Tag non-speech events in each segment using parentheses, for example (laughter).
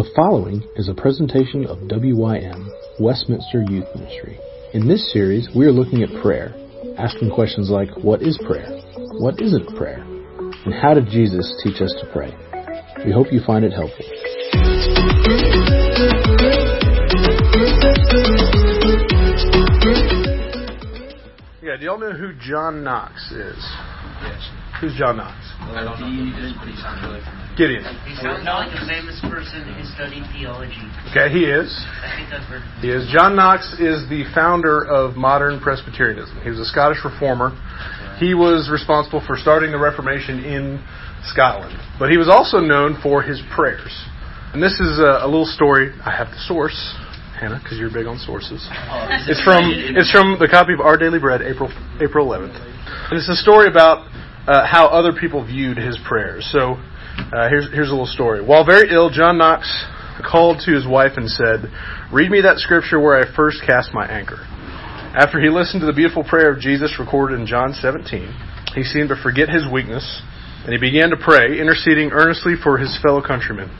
The following is a presentation of WYM, Westminster Youth Ministry. In this series, we are looking at prayer, asking questions like, what is prayer? What isn't prayer? And how did Jesus teach us to pray? We hope you find it helpful. Yeah, do y'all know who John Knox is? Yes. Who's John Knox? I don't know. Gideon. He sounds like a famous person who studied theology. Okay, he is. I think I've heard. He is. John Knox is the founder of modern Presbyterianism. He was a Scottish reformer. He was responsible for starting the Reformation in Scotland. But he was also known for his prayers. And this is a, a little story. I have the source, Hannah, because you're big on sources. It's from it's from the copy of Our Daily Bread, April April 11th, and it's a story about uh, how other people viewed his prayers. So uh, here's here's a little story. While very ill, John Knox called to his wife and said, "Read me that scripture where I first cast my anchor." After he listened to the beautiful prayer of Jesus recorded in John 17, he seemed to forget his weakness, and he began to pray, interceding earnestly for his fellow countrymen.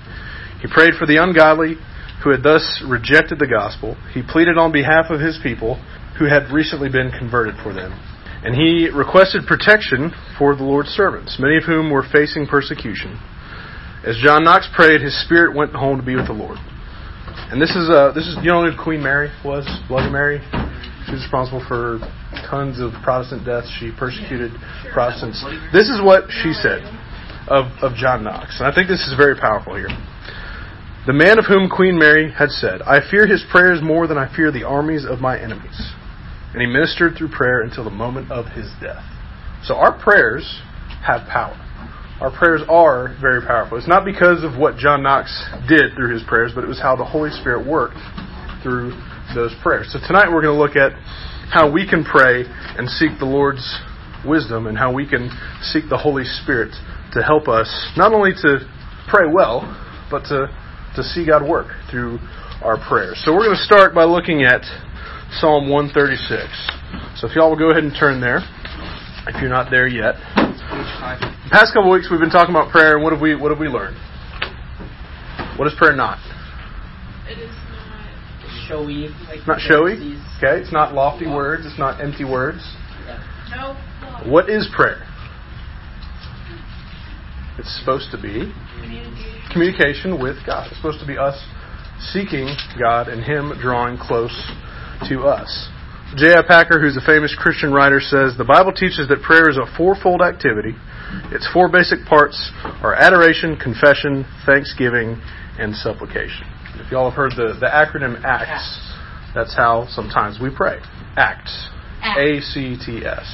He prayed for the ungodly who had thus rejected the gospel. He pleaded on behalf of his people who had recently been converted for them. And he requested protection for the Lord's servants, many of whom were facing persecution. As John Knox prayed, his spirit went home to be with the Lord. And this is uh, this is you know who Queen Mary was, Bloody Mary. She was responsible for tons of Protestant deaths. She persecuted Protestants. This is what she said of of John Knox, and I think this is very powerful here. The man of whom Queen Mary had said, I fear his prayers more than I fear the armies of my enemies. And he ministered through prayer until the moment of his death. So our prayers have power. Our prayers are very powerful. It's not because of what John Knox did through his prayers, but it was how the Holy Spirit worked through those prayers. So tonight we're going to look at how we can pray and seek the Lord's wisdom and how we can seek the Holy Spirit to help us not only to pray well, but to to see God work through our prayers. So we're going to start by looking at Psalm 136. So if y'all will go ahead and turn there, if you're not there yet. The past couple weeks we've been talking about prayer, and what have we what have we learned? What is prayer not? It is not. showy. Like not showy. Okay, it's not lofty words. It's not empty words. No. What is prayer? It's supposed to be Communication. communication with God. It's supposed to be us seeking God and Him drawing close to us. J.I. Packer, who's a famous Christian writer, says the Bible teaches that prayer is a fourfold activity. Its four basic parts are adoration, confession, thanksgiving, and supplication. If y'all have heard the, the acronym ACTS, that's how sometimes we pray. ACTS. A C T S.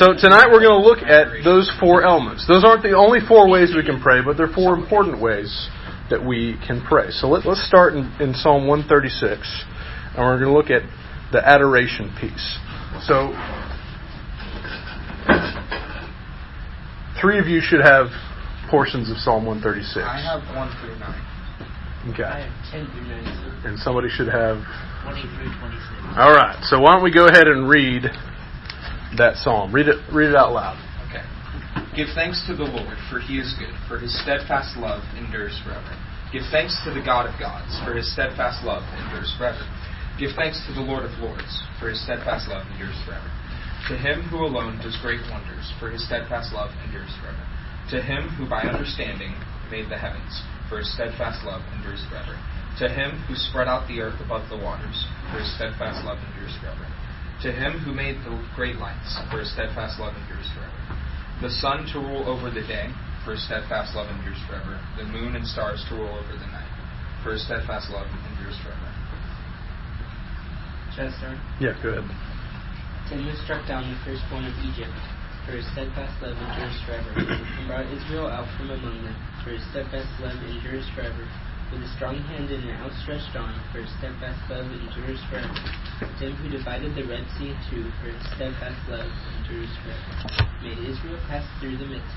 So tonight we're going to look at those four elements. Those aren't the only four ways we can pray, but they're four important ways that we can pray. So let, us start in, in Psalm 136, and we're going to look at the adoration piece. So three of you should have portions of Psalm 136. I have one through nine. I Okay. have 10 through 9. And somebody should have 20 through 26. All right. So why don't we go ahead and read that psalm? Read it. Read it out loud. Okay. Give thanks to the Lord, for he is good, for his steadfast love endures forever. Give thanks to the God of gods, for his steadfast love endures forever. Give thanks to the Lord of lords, for his steadfast love endures forever. To him who alone does great wonders, for his steadfast love endures forever. To him who by understanding made the heavens, for his steadfast love endures forever. To him who spread out the earth above the waters, for his steadfast love endures forever. To him who made the great lights, for his steadfast love endures forever. The sun to rule over the day, for his steadfast love endures forever. The moon and stars to rule over the night, for his steadfast love endures forever. I start? Yeah. Go ahead. Was struck down the firstborn of Egypt, for his steadfast love endures forever. and brought Israel out from among them, for his steadfast love endures forever. With a strong hand and an outstretched arm, for his steadfast love endures forever. Tim who divided the Red Sea in two, for his steadfast love endures forever. Made Israel pass through the midst,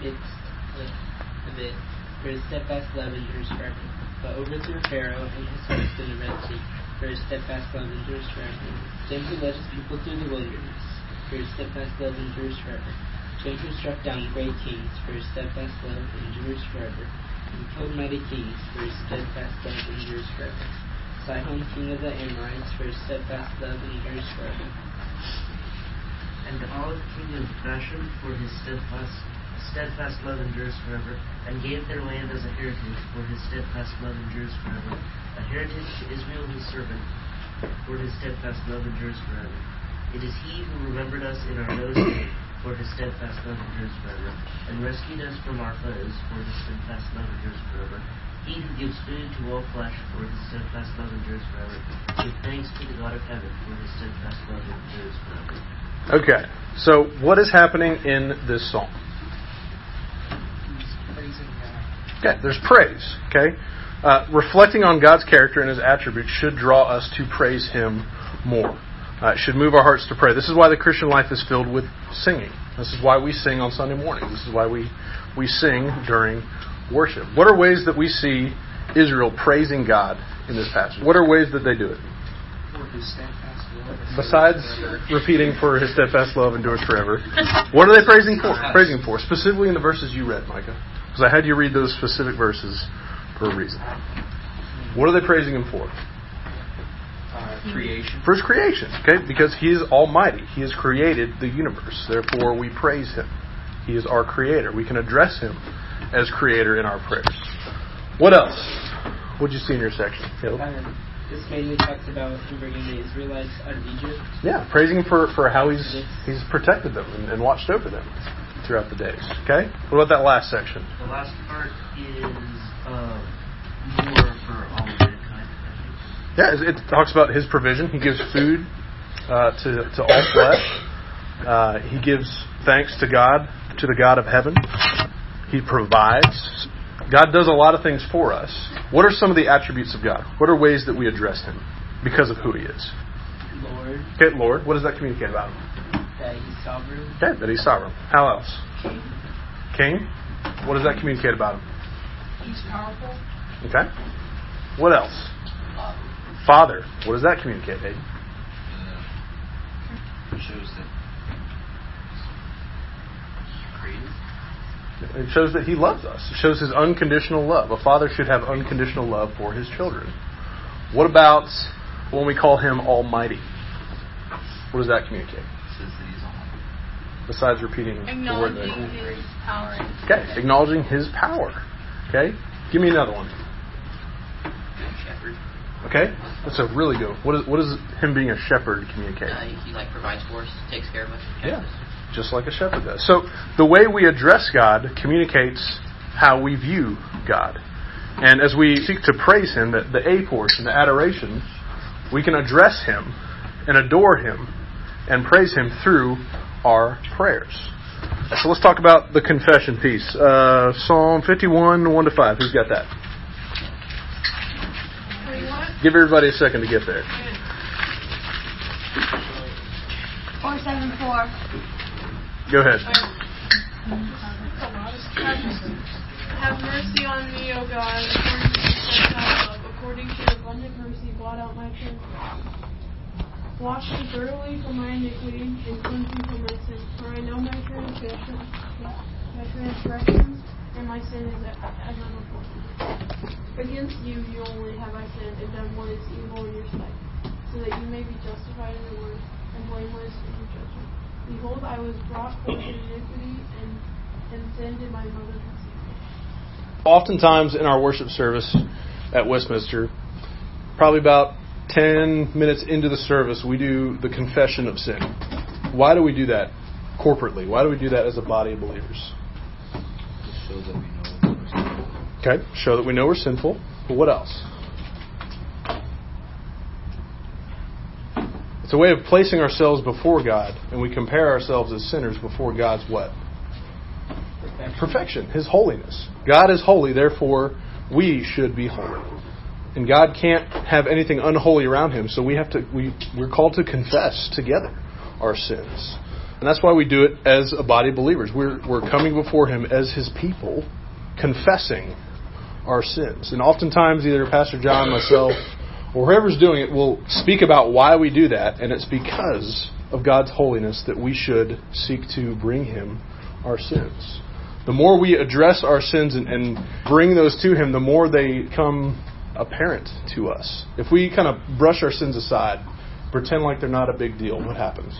midst of it, for his steadfast love endures forever. But overthrew Pharaoh and his host in the Red Sea, for his steadfast love endures forever. Tim who led his people through the wilderness, for his steadfast love endures forever. Tim who struck down great kings, for his steadfast love endures forever. He killed mighty kings, for his steadfast love endures forever. Sihon, king of the Amorites, for his steadfast love endures forever. And Og, king of Bashan, for his steadfast steadfast love endures forever, and gave their land as a heritage, for his steadfast love endures forever. A heritage to Israel his servant, for his steadfast love endures forever. It is he who remembered us in our nose (coughs) day, for his steadfast love endures forever, and rescued us from our foes, for his steadfast love endures forever. He who gives food to all flesh, for his steadfast love endures forever. Give thanks to the God of heaven, for his steadfast love endures forever. Okay, so what is happening in this psalm? Praising God. Okay, there's praise. Okay, uh, reflecting on God's character and His attributes should draw us to praise Him more. Uh, it should move our hearts to pray. This is why the Christian life is filled with singing. This is why we sing on Sunday morning. This is why we we sing during worship. What are ways that we see Israel praising God in this passage? What are ways that they do it? For his steadfast love. Besides repeating for His steadfast love endures forever, (laughs) what are they praising for? Praising for specifically in the verses you read, Micah, because I had you read those specific verses for a reason. What are they praising Him for? Uh, creation. For His creation, okay? Because He is Almighty. He has created the universe. Therefore, we praise Him. He is our Creator. We can address Him as Creator in our prayers. What else? What did you see in your section? Caleb? Uh, this mainly talks about him bringing the Israelites out of Egypt. Yeah, praising Him for, for how He's He's protected them and, and watched over them throughout the days. Okay? What about that last section? The last part is uh, more for all mankind. Yeah, it, it talks about His provision. He gives food uh, to to all flesh. Uh, he gives thanks to God, to the God of heaven. He provides. God does a lot of things for us. What are some of the attributes of God? What are ways that we address Him because of who He is? Lord, Okay, Lord, what does that communicate about Him? That he's sovereign. Okay, that He's sovereign. How else? King. King. What does that communicate about Him? He's powerful. Okay. What else? Father. What does that communicate, Hayden? Uh, shows that. It shows that he loves us. It shows his unconditional love. A father should have unconditional love for his children. What about when we call him Almighty? What does that communicate? It says that he's almighty. Besides repeating the word Acknowledging that. his power. Okay, acknowledging his power. Okay, give me another one. Shepherd. Okay, that's a really good. One. What is what does him being a shepherd communicate? Uh, he like provides for us, takes care of us. Yeah, just like a shepherd does. So the way we address God communicates how we view God. And as we seek to praise Him, the, the A portion, the adoration, we can address Him and adore Him and praise Him through our prayers. So let's talk about the confession piece. Uh, Psalm 51, 1 to 5. Who's got that? Give everybody a second to get there. Four seven four. Go ahead. Have mercy on me, O God, according to your steadfast love, according to your abundant mercy, blot out my transgressions. Wash me thoroughly from my iniquity and cleanse me from my sin. For I know my transgressions, my transgressions, and my sin is as. Against you, you only have I sinned and done what is evil in your sight, so that you may be justified in the word and blameless in your judgment. Behold, I was brought forth in iniquity, and, and sin did my mother conceive me. oftentimes in our worship service at Westminster, probably about 10 minutes into the service, we do the confession of sin. Why do we do that corporately? Why do we do that as a body of believers? Just shows that we know we're sinful. Okay, show that we know we're sinful. But what else? It's a way of placing ourselves before God, and we compare ourselves as sinners before God's what? Perfection. perfection, His holiness. God is holy, therefore we should be holy. And God can't have anything unholy around Him, so we have to we we're called to confess together our sins, and that's why we do it as a body of believers. We're we're coming before Him as His people, confessing our sins. And oftentimes, either Pastor John, myself, or whoever's doing it will speak about why we do that, and it's because of God's holiness that we should seek to bring Him our sins. The more we address our sins and, and bring those to Him, the more they come apparent to us. If we kind of brush our sins aside, pretend like they're not a big deal, what happens?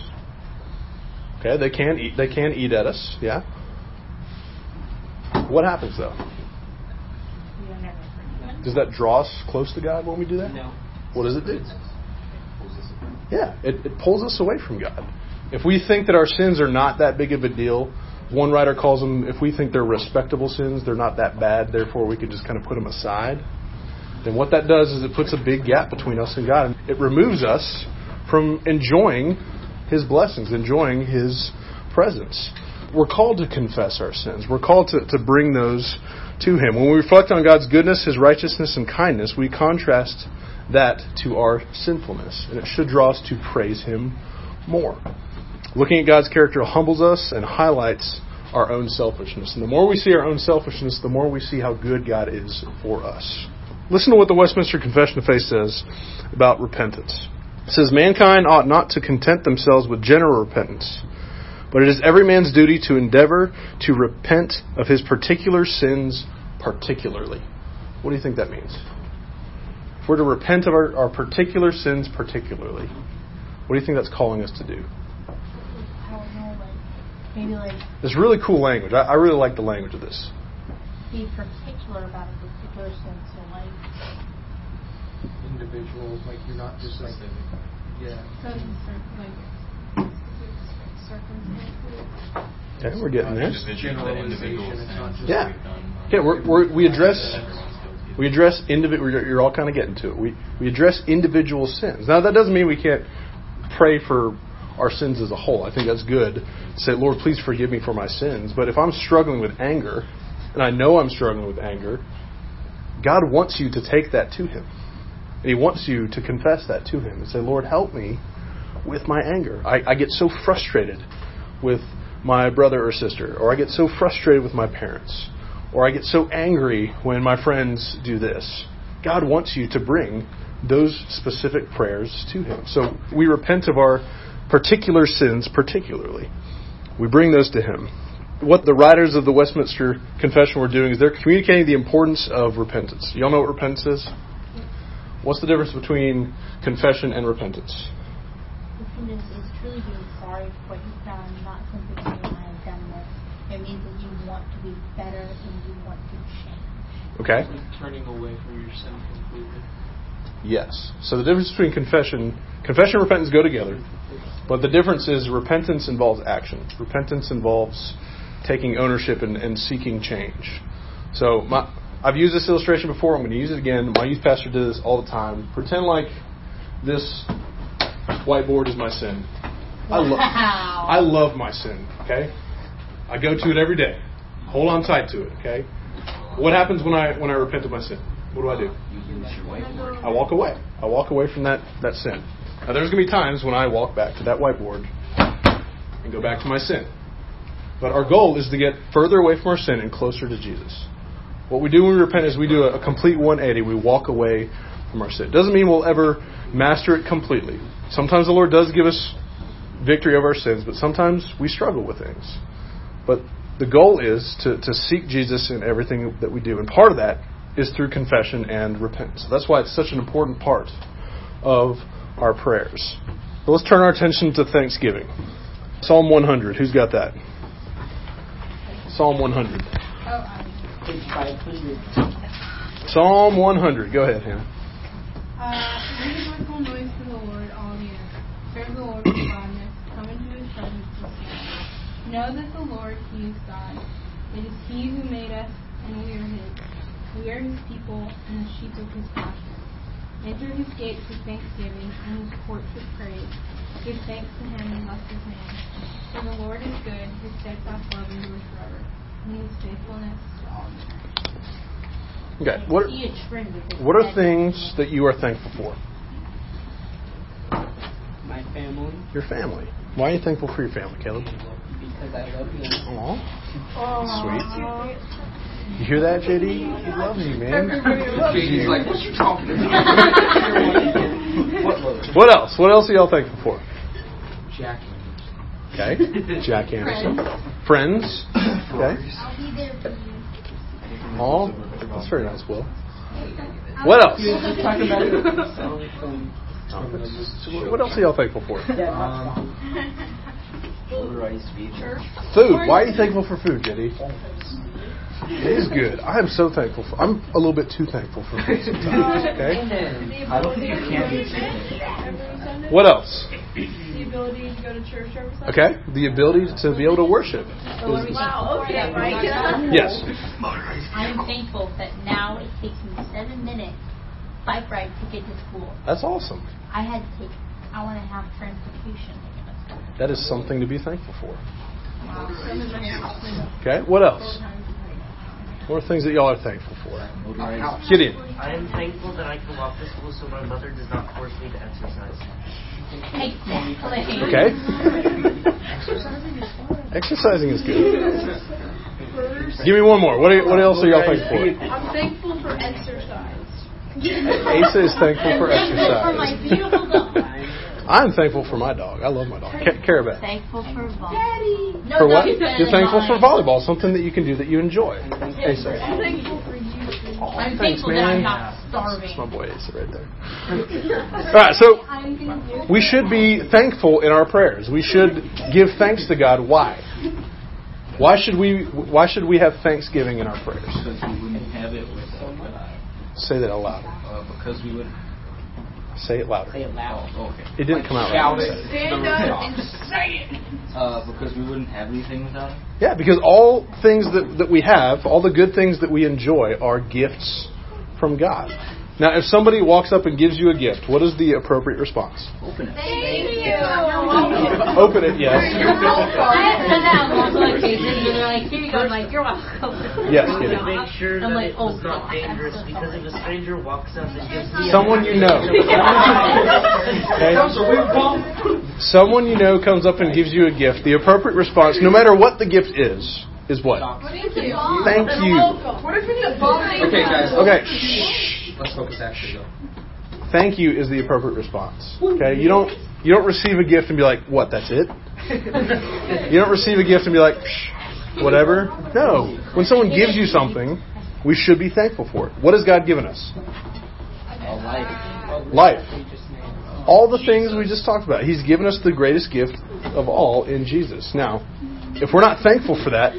Okay, they can eat. They can eat at us. Yeah. What happens though? Does that draw us close to God when we do that? No. What does it do? Yeah, it, it pulls us away from God. If we think that our sins are not that big of a deal, one writer calls them, if we think they're respectable sins, they're not that bad, therefore we can just kind of put them aside, then what that does is it puts a big gap between us and God. And it removes us from enjoying His blessings, enjoying His presence. We're called to confess our sins. We're called to, to bring those to Him. When we reflect on God's goodness, His righteousness, and kindness, we contrast that to our sinfulness. And it should draw us to praise Him more. Looking at God's character humbles us and highlights our own selfishness. And the more we see our own selfishness, the more we see how good God is for us. Listen to what the Westminster Confession of Faith says about repentance. It says, Mankind ought not to content themselves with general repentance, but it is every man's duty to endeavor to repent of his particular sins particularly. What do you think that means? If we're to repent of our, our particular sins particularly, what do you think that's calling us to do? I don't know, like maybe like It's really cool language. I, I really like the language of this. Be particular about a particular sense. So like individuals, like you're not just like, yeah. Okay, we're getting there. Generalization, it's Yeah. Okay, we're, we're, we address we address individual. You're all kind of getting to it. We we address individual sins. Now that doesn't mean we can't pray for our sins as a whole. I think that's good. Say, Lord, please forgive me for my sins. But if I'm struggling with anger, and I know I'm struggling with anger, God wants you to take that to Him. And He wants you to confess that to Him and say, Lord, help me with my anger. I, I get so frustrated with my brother or sister, or I get so frustrated with my parents, or I get so angry when my friends do this. God wants you to bring those specific prayers to Him. So we repent of our particular sins, particularly. We bring those to Him. What the writers of the Westminster Confession were doing is they're communicating the importance of repentance. Y'all know what repentance is? What's the difference between confession and repentance? repentance is truly being sorry for what you've done, not simply saying I have done this. It means that you want to be better and you want to change. Okay? turning away from your sin completely. Yes. So the difference between confession, confession and repentance go together, but the difference is repentance involves action. Repentance involves taking ownership and, and seeking change. So my, I've used this illustration before. I'm going to use it again. My youth pastor did this all the time. Pretend like this whiteboard is my sin. I, lo- Wow. I love my sin. Okay, I go to it every day. Hold on tight to it. Okay. What happens when I when I repent of my sin? What do I do? I walk away. I walk away from that, that sin. Now, there's going to be times when I walk back to that whiteboard and go back to my sin. But our goal is to get further away from our sin and closer to Jesus. What we do when we repent is we do a, a complete 180. We walk away from our sin. Doesn't mean we'll ever master it completely. Sometimes the Lord does give us victory over our sins, but sometimes we struggle with things. But the goal is to, to seek Jesus in everything that we do. And part of that is through confession and repentance. So That's why it's such an important part of our prayers. So let's turn our attention to Thanksgiving. Psalm 100. Who's got that? Psalm 100. Psalm 100. Go ahead, Hannah. Uh, make a joyful noise to the Lord, all the earth. Serve the Lord with gladness. Come into his presence with singing. Know that the Lord, he is God. It is he who made us, and we are his. We are his people, and the sheep of his pasture. Enter his gates with thanksgiving, and his courts with praise. Give thanks to him and bless his name. For the Lord is good, his steadfast love endures forever, and faithfulness to all generations. Okay. What, See a trend with this what are things that you are thankful for? My family, Your family. Why are you thankful for your family, Caleb? because I love them. Aw. Sweet. You hear that, JD? He loves you, man. JD's like, what you talking about? (laughs) What else? What else are y'all thankful for? Jack. Okay. (laughs) Jack Anderson. Friends. Okay. I'll be there for. Oh, that's very nice, Will. What else? So What else are y'all thankful for? Um, food. Why are you thankful for food, Jenny? It is good. I am so thankful for. I'm a little bit too thankful for food sometimes. (laughs) Okay. I don't think you can be Every What else? (laughs) The ability to go to church every Sunday. Okay. The ability to be able to worship. Wow. Okay, Mike. (laughs) Yes. I am thankful that now it takes me seven minutes bike ride to get to school. That's awesome. I had to take hour and a half transportation to get to school. That is something to be thankful for. Wow. Okay. What else? What are things that y'all are thankful for? Gideon. I am thankful that I can walk to school so my mother does not force me to exercise. Exactly. Okay. (laughs) Exercising is good. Give me one more. What, are, what else are y'all thankful for? I'm thankful for exercise. Asa is thankful for exercise. For my exercise. beautiful dog. I'm thankful for my dog. I love my dog. Ca- Carabet. Thankful for volleyball. No, For what? You're thankful for volleyball, something that you can do that you enjoy. Asa. I'm thankful for you. I'm Thanks, thankful that I'm man. not starving. That's my boy Asa right there. (laughs) All right, so we should be thankful in our prayers. We should give thanks to God. Why? Why should we? Why should we have thanksgiving in our prayers? Because we wouldn't have it without God. Say that out loud. Uh, because we would. Say it louder. Say it loud. Oh, okay. It didn't come out Shout right. it. Stand up and say it. Uh, because we wouldn't have anything without Him. Yeah, because all things that, that we have, all the good things that we enjoy, are gifts from God. Now, if somebody walks up and gives you a gift, what is the appropriate response? Open it. Thank you. You're. Open it, yes. You're welcome. I have done that on multiple occasions, and they're like, "Here you go." I'm like, "You're welcome." Yes, I get it. make sure I'm that like, "Oh was not dangerous because if a stranger walks up and gives me Someone you know. Okay? Someone you know comes up and gives you a gift. The appropriate response, no matter what the gift is, is what? Thank you. Thank You're welcome. What if it's a Okay, guys. Okay. Shh. Let's focus actually though. Thank you is the appropriate response. Okay? You don't you don't receive a gift and be like, "What? That's it?" (laughs) You don't receive a gift and be like, Psh, "Whatever." No. When someone gives you something, we should be thankful for it. What has God given us? Life. Life. All the things we just talked about. He's given us the greatest gift of all in Jesus. Now, if we're not thankful for that,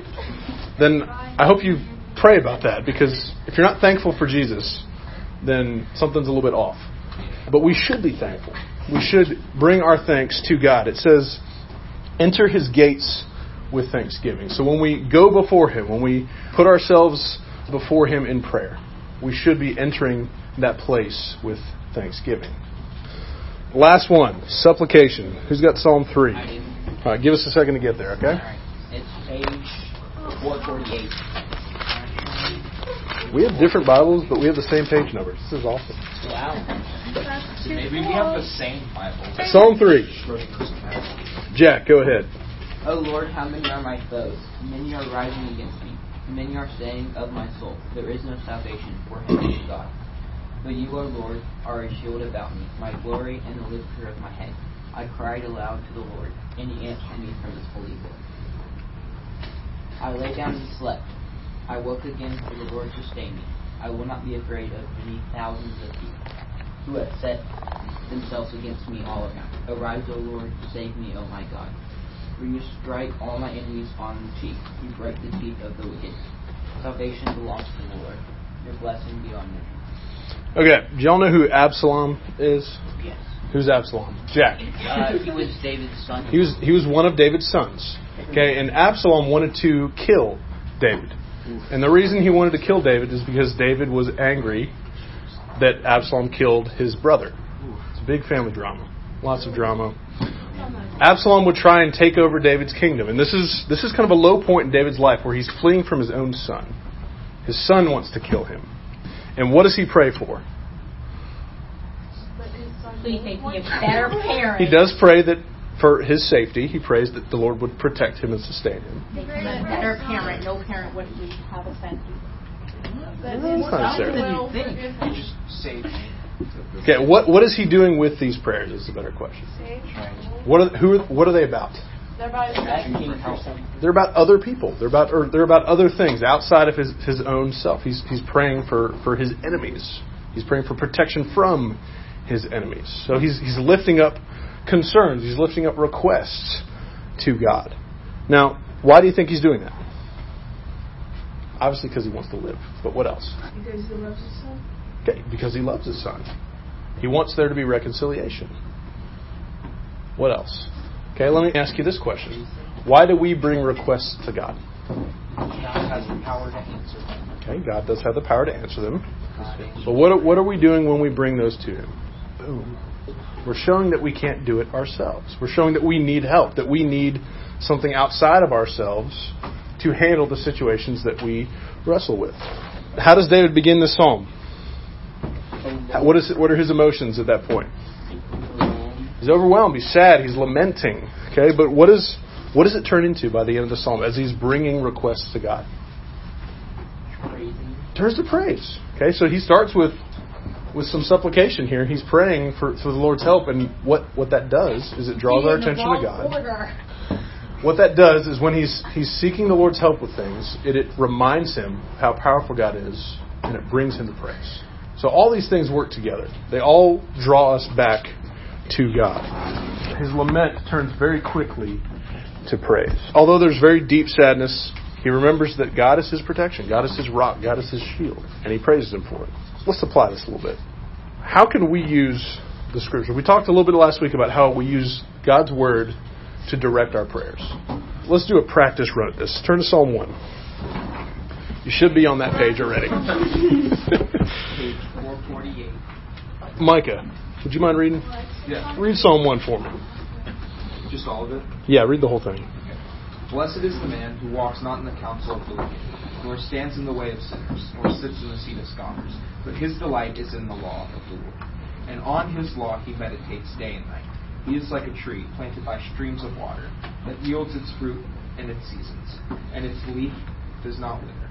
then I hope you pray about that because if you're not thankful for Jesus, then something's a little bit off. But we should be thankful. We should bring our thanks to God. It says, enter his gates with thanksgiving. So when we go before him, when we put ourselves before him in prayer, we should be entering that place with thanksgiving. Last one, supplication. Who's got Psalm 3? All right, give us a second to get there, okay? Alright. It's page 448. We have different Bibles, but we have the same page numbers. This is awesome. Wow. Maybe we have the same Bible. Psalm 3. Jack, go ahead. O Lord, how many are my foes? Many are rising against me. Many are saying of my soul, There is no salvation for him in God. But you, O Lord, are a shield about me, my glory and the lifter of my head. I cried aloud to the Lord, and he answered me from his holy hill. I lay down and slept. I woke again, for the Lord sustained me. I will not be afraid of many thousands of people who have set themselves against me all around. Arise, O Lord, save me, O my God. For you strike all my enemies on the cheek. You break the teeth of the wicked. Salvation belongs to the Lord. Your blessing be on me. Okay, do y'all know who Absalom is? Yes. Who's Absalom? Jack. Uh, he was David's son. He was he was one of David's sons. Okay, and Absalom wanted to kill David. And the reason he wanted to kill David is because David was angry that Absalom killed his brother. It's a big family drama. Lots of drama. Absalom would try and take over David's kingdom. And this is this is kind of a low point in David's life where he's fleeing from his own son. His son wants to kill him. And what does he pray for? He does pray that for his safety, he prays that the Lord would protect him and sustain him. Make him a better parent. No parent would have offended. That That's is not fair. well. Just save me. Okay, what what is he doing with these prayers? Is a better question. What are who? Are, what are they about? They're about his Asking for something. They're about other people. They're about or they're about other things outside of his, his own self. He's he's praying for, for his enemies. He's praying for protection from his enemies. So he's he's lifting up concerns. He's lifting up requests to God. Now, why do you think he's doing that? Obviously, because he wants to live. But what else? Because he loves his son. Okay, because he loves his son. He wants there to be reconciliation. What else? Okay, let me ask you this question. Why do we bring requests to God? God has the power to answer them. Okay, God does have the power to answer them. But what are, what are we doing when we bring those to Him? Boom. We're showing that we can't do it ourselves. We're showing that we need help, that we need something outside of ourselves to handle the situations that we wrestle with. How does David begin this psalm? What, is, what are his emotions at that point? He's overwhelmed. He's sad. He's lamenting. Okay, but what is what does it turn into by the end of the psalm as he's bringing requests to God? Praising. turns to praise. Okay, so he starts with with some supplication here. He's praying for, for the Lord's help, and what, what that does is it draws our attention to God. What that does is when he's he's seeking the Lord's help with things, it, it reminds him how powerful God is, and it brings him to praise. So all these things work together. They all draw us back to God. His lament turns very quickly to praise. Although there's very deep sadness, he remembers that God is his protection, God is his rock, God is his shield, and he praises him for it. Let's apply this a little bit. How can we use the scripture? We talked a little bit last week about how we use God's word to direct our prayers. Let's do a practice run at this. Turn to Psalm 1. You should be on that page already. Page 448. Micah, would you mind reading? Yeah. Read Psalm 1 for me. Just all of it. Yeah, read the whole thing. Blessed is the man who walks not in the counsel of the wicked, nor stands in the way of sinners, nor sits in the seat of scoffers. But his delight is in the law of the Lord. And on his law he meditates day and night. He is like a tree planted by streams of water, that yields its fruit in its seasons, and its leaf does not wither.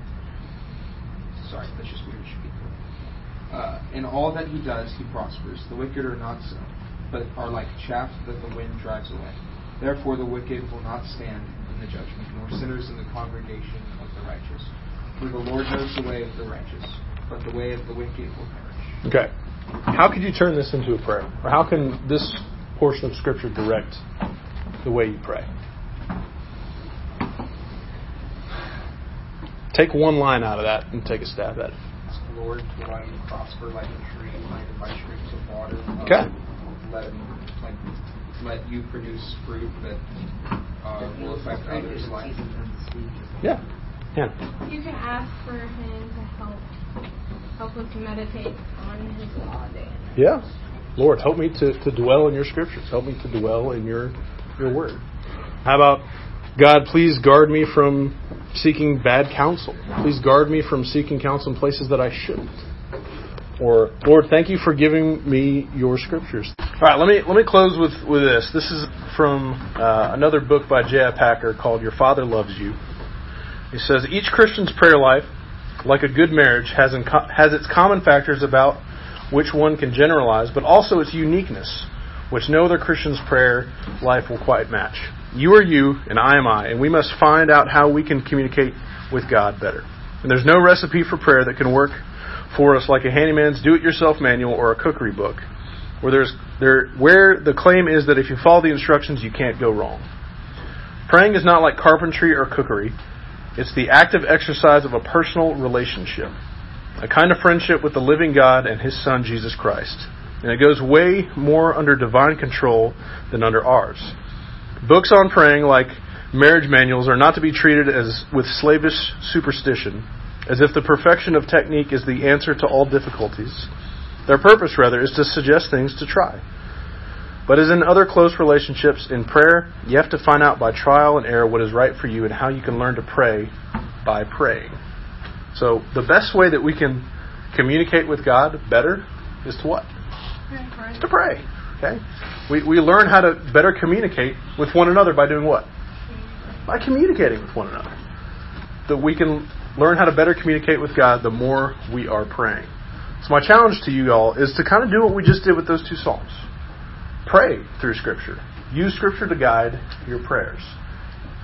Sorry, that's just weird. Uh, in all that he does, he prospers. The wicked are not so, but are like chaff that the wind drives away. Therefore, the wicked will not stand in the judgment, nor sinners in the congregation of the righteous. For the Lord knows the way of the righteous, but the way of the wicked will perish. Okay. How could you turn this into a prayer? Or how can this portion of Scripture direct the way you pray? Take one line out of that and take a stab at it. Ask the Lord to allow you to prosper like a tree planted by streams of water. Okay. Let, him, like, let you produce fruit that uh, will affect others' life. Yeah. Yeah. You can ask for him to help help him to meditate on his law day. Yeah. Lord, help me to, to dwell in your scriptures. Help me to dwell in your your word. How about God, please guard me from seeking bad counsel. Please guard me from seeking counsel in places that I shouldn't. Or Lord, thank you for giving me your scriptures. All right, let me let me close with with this. This is from uh, another book by J.I. Packer called Your Father Loves You. He says each Christian's prayer life, like a good marriage, has co- has its common factors about which one can generalize, but also its uniqueness, which no other Christian's prayer life will quite match. You are you, and I am I, and we must find out how we can communicate with God better. And there's no recipe for prayer that can work for us like a handyman's do-it-yourself manual or a cookery book, where there's there where the claim is that if you follow the instructions, you can't go wrong. Praying is not like carpentry or cookery. It's the active exercise of a personal relationship, a kind of friendship with the living God and His Son, Jesus Christ. And it goes way more under divine control than under ours. Books on praying, like marriage manuals, are not to be treated as with slavish superstition, as if the perfection of technique is the answer to all difficulties. Their purpose, rather, is to suggest things to try. But as in other close relationships, in prayer, you have to find out by trial and error what is right for you and how you can learn to pray by praying. So the best way that we can communicate with God better is to what? Is to pray. Okay? We, we learn how to better communicate with one another by doing what? By communicating with one another. That we can learn how to better communicate with God the more we are praying. So my challenge to you all is to kind of do what we just did with those two psalms. Pray through Scripture. use Scripture to guide your prayers.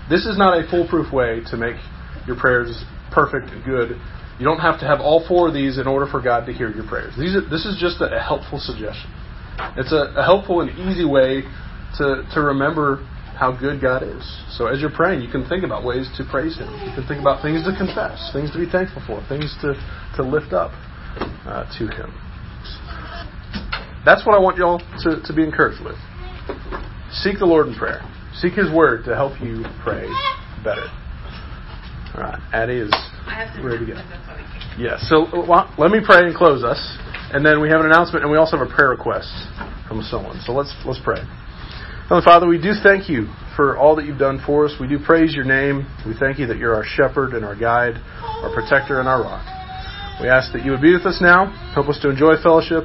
This is not a foolproof way to make your prayers perfect and good. You don't have to have all four of these in order for God to hear your prayers. These are, this is just a, helpful suggestion. It's a, a helpful and easy way to, to remember how good God is. So as you're praying, you can think about ways to praise Him. You can think about things to confess, things to be thankful for, things to, to lift up uh, to Him. That's what I want y'all to, to be encouraged with. Seek the Lord in prayer. Seek His Word to help you pray better. All right, Addie is ready to go. Yeah, so uh, well, let me pray and close us, and then we have an announcement, and we also have a prayer request from someone. So let's let's pray. Heavenly Father, we do thank you for all that you've done for us. We do praise your name. We thank you that you're our shepherd and our guide, our protector and our rock. We ask that you would be with us now, help us to enjoy fellowship,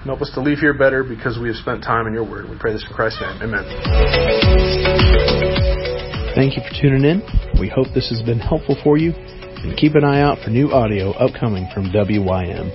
and help us to leave here better because we have spent time in your word. We pray this in Christ's name. Amen. Thank you for tuning in. We hope this has been helpful for you. And keep an eye out for new audio upcoming from WYM.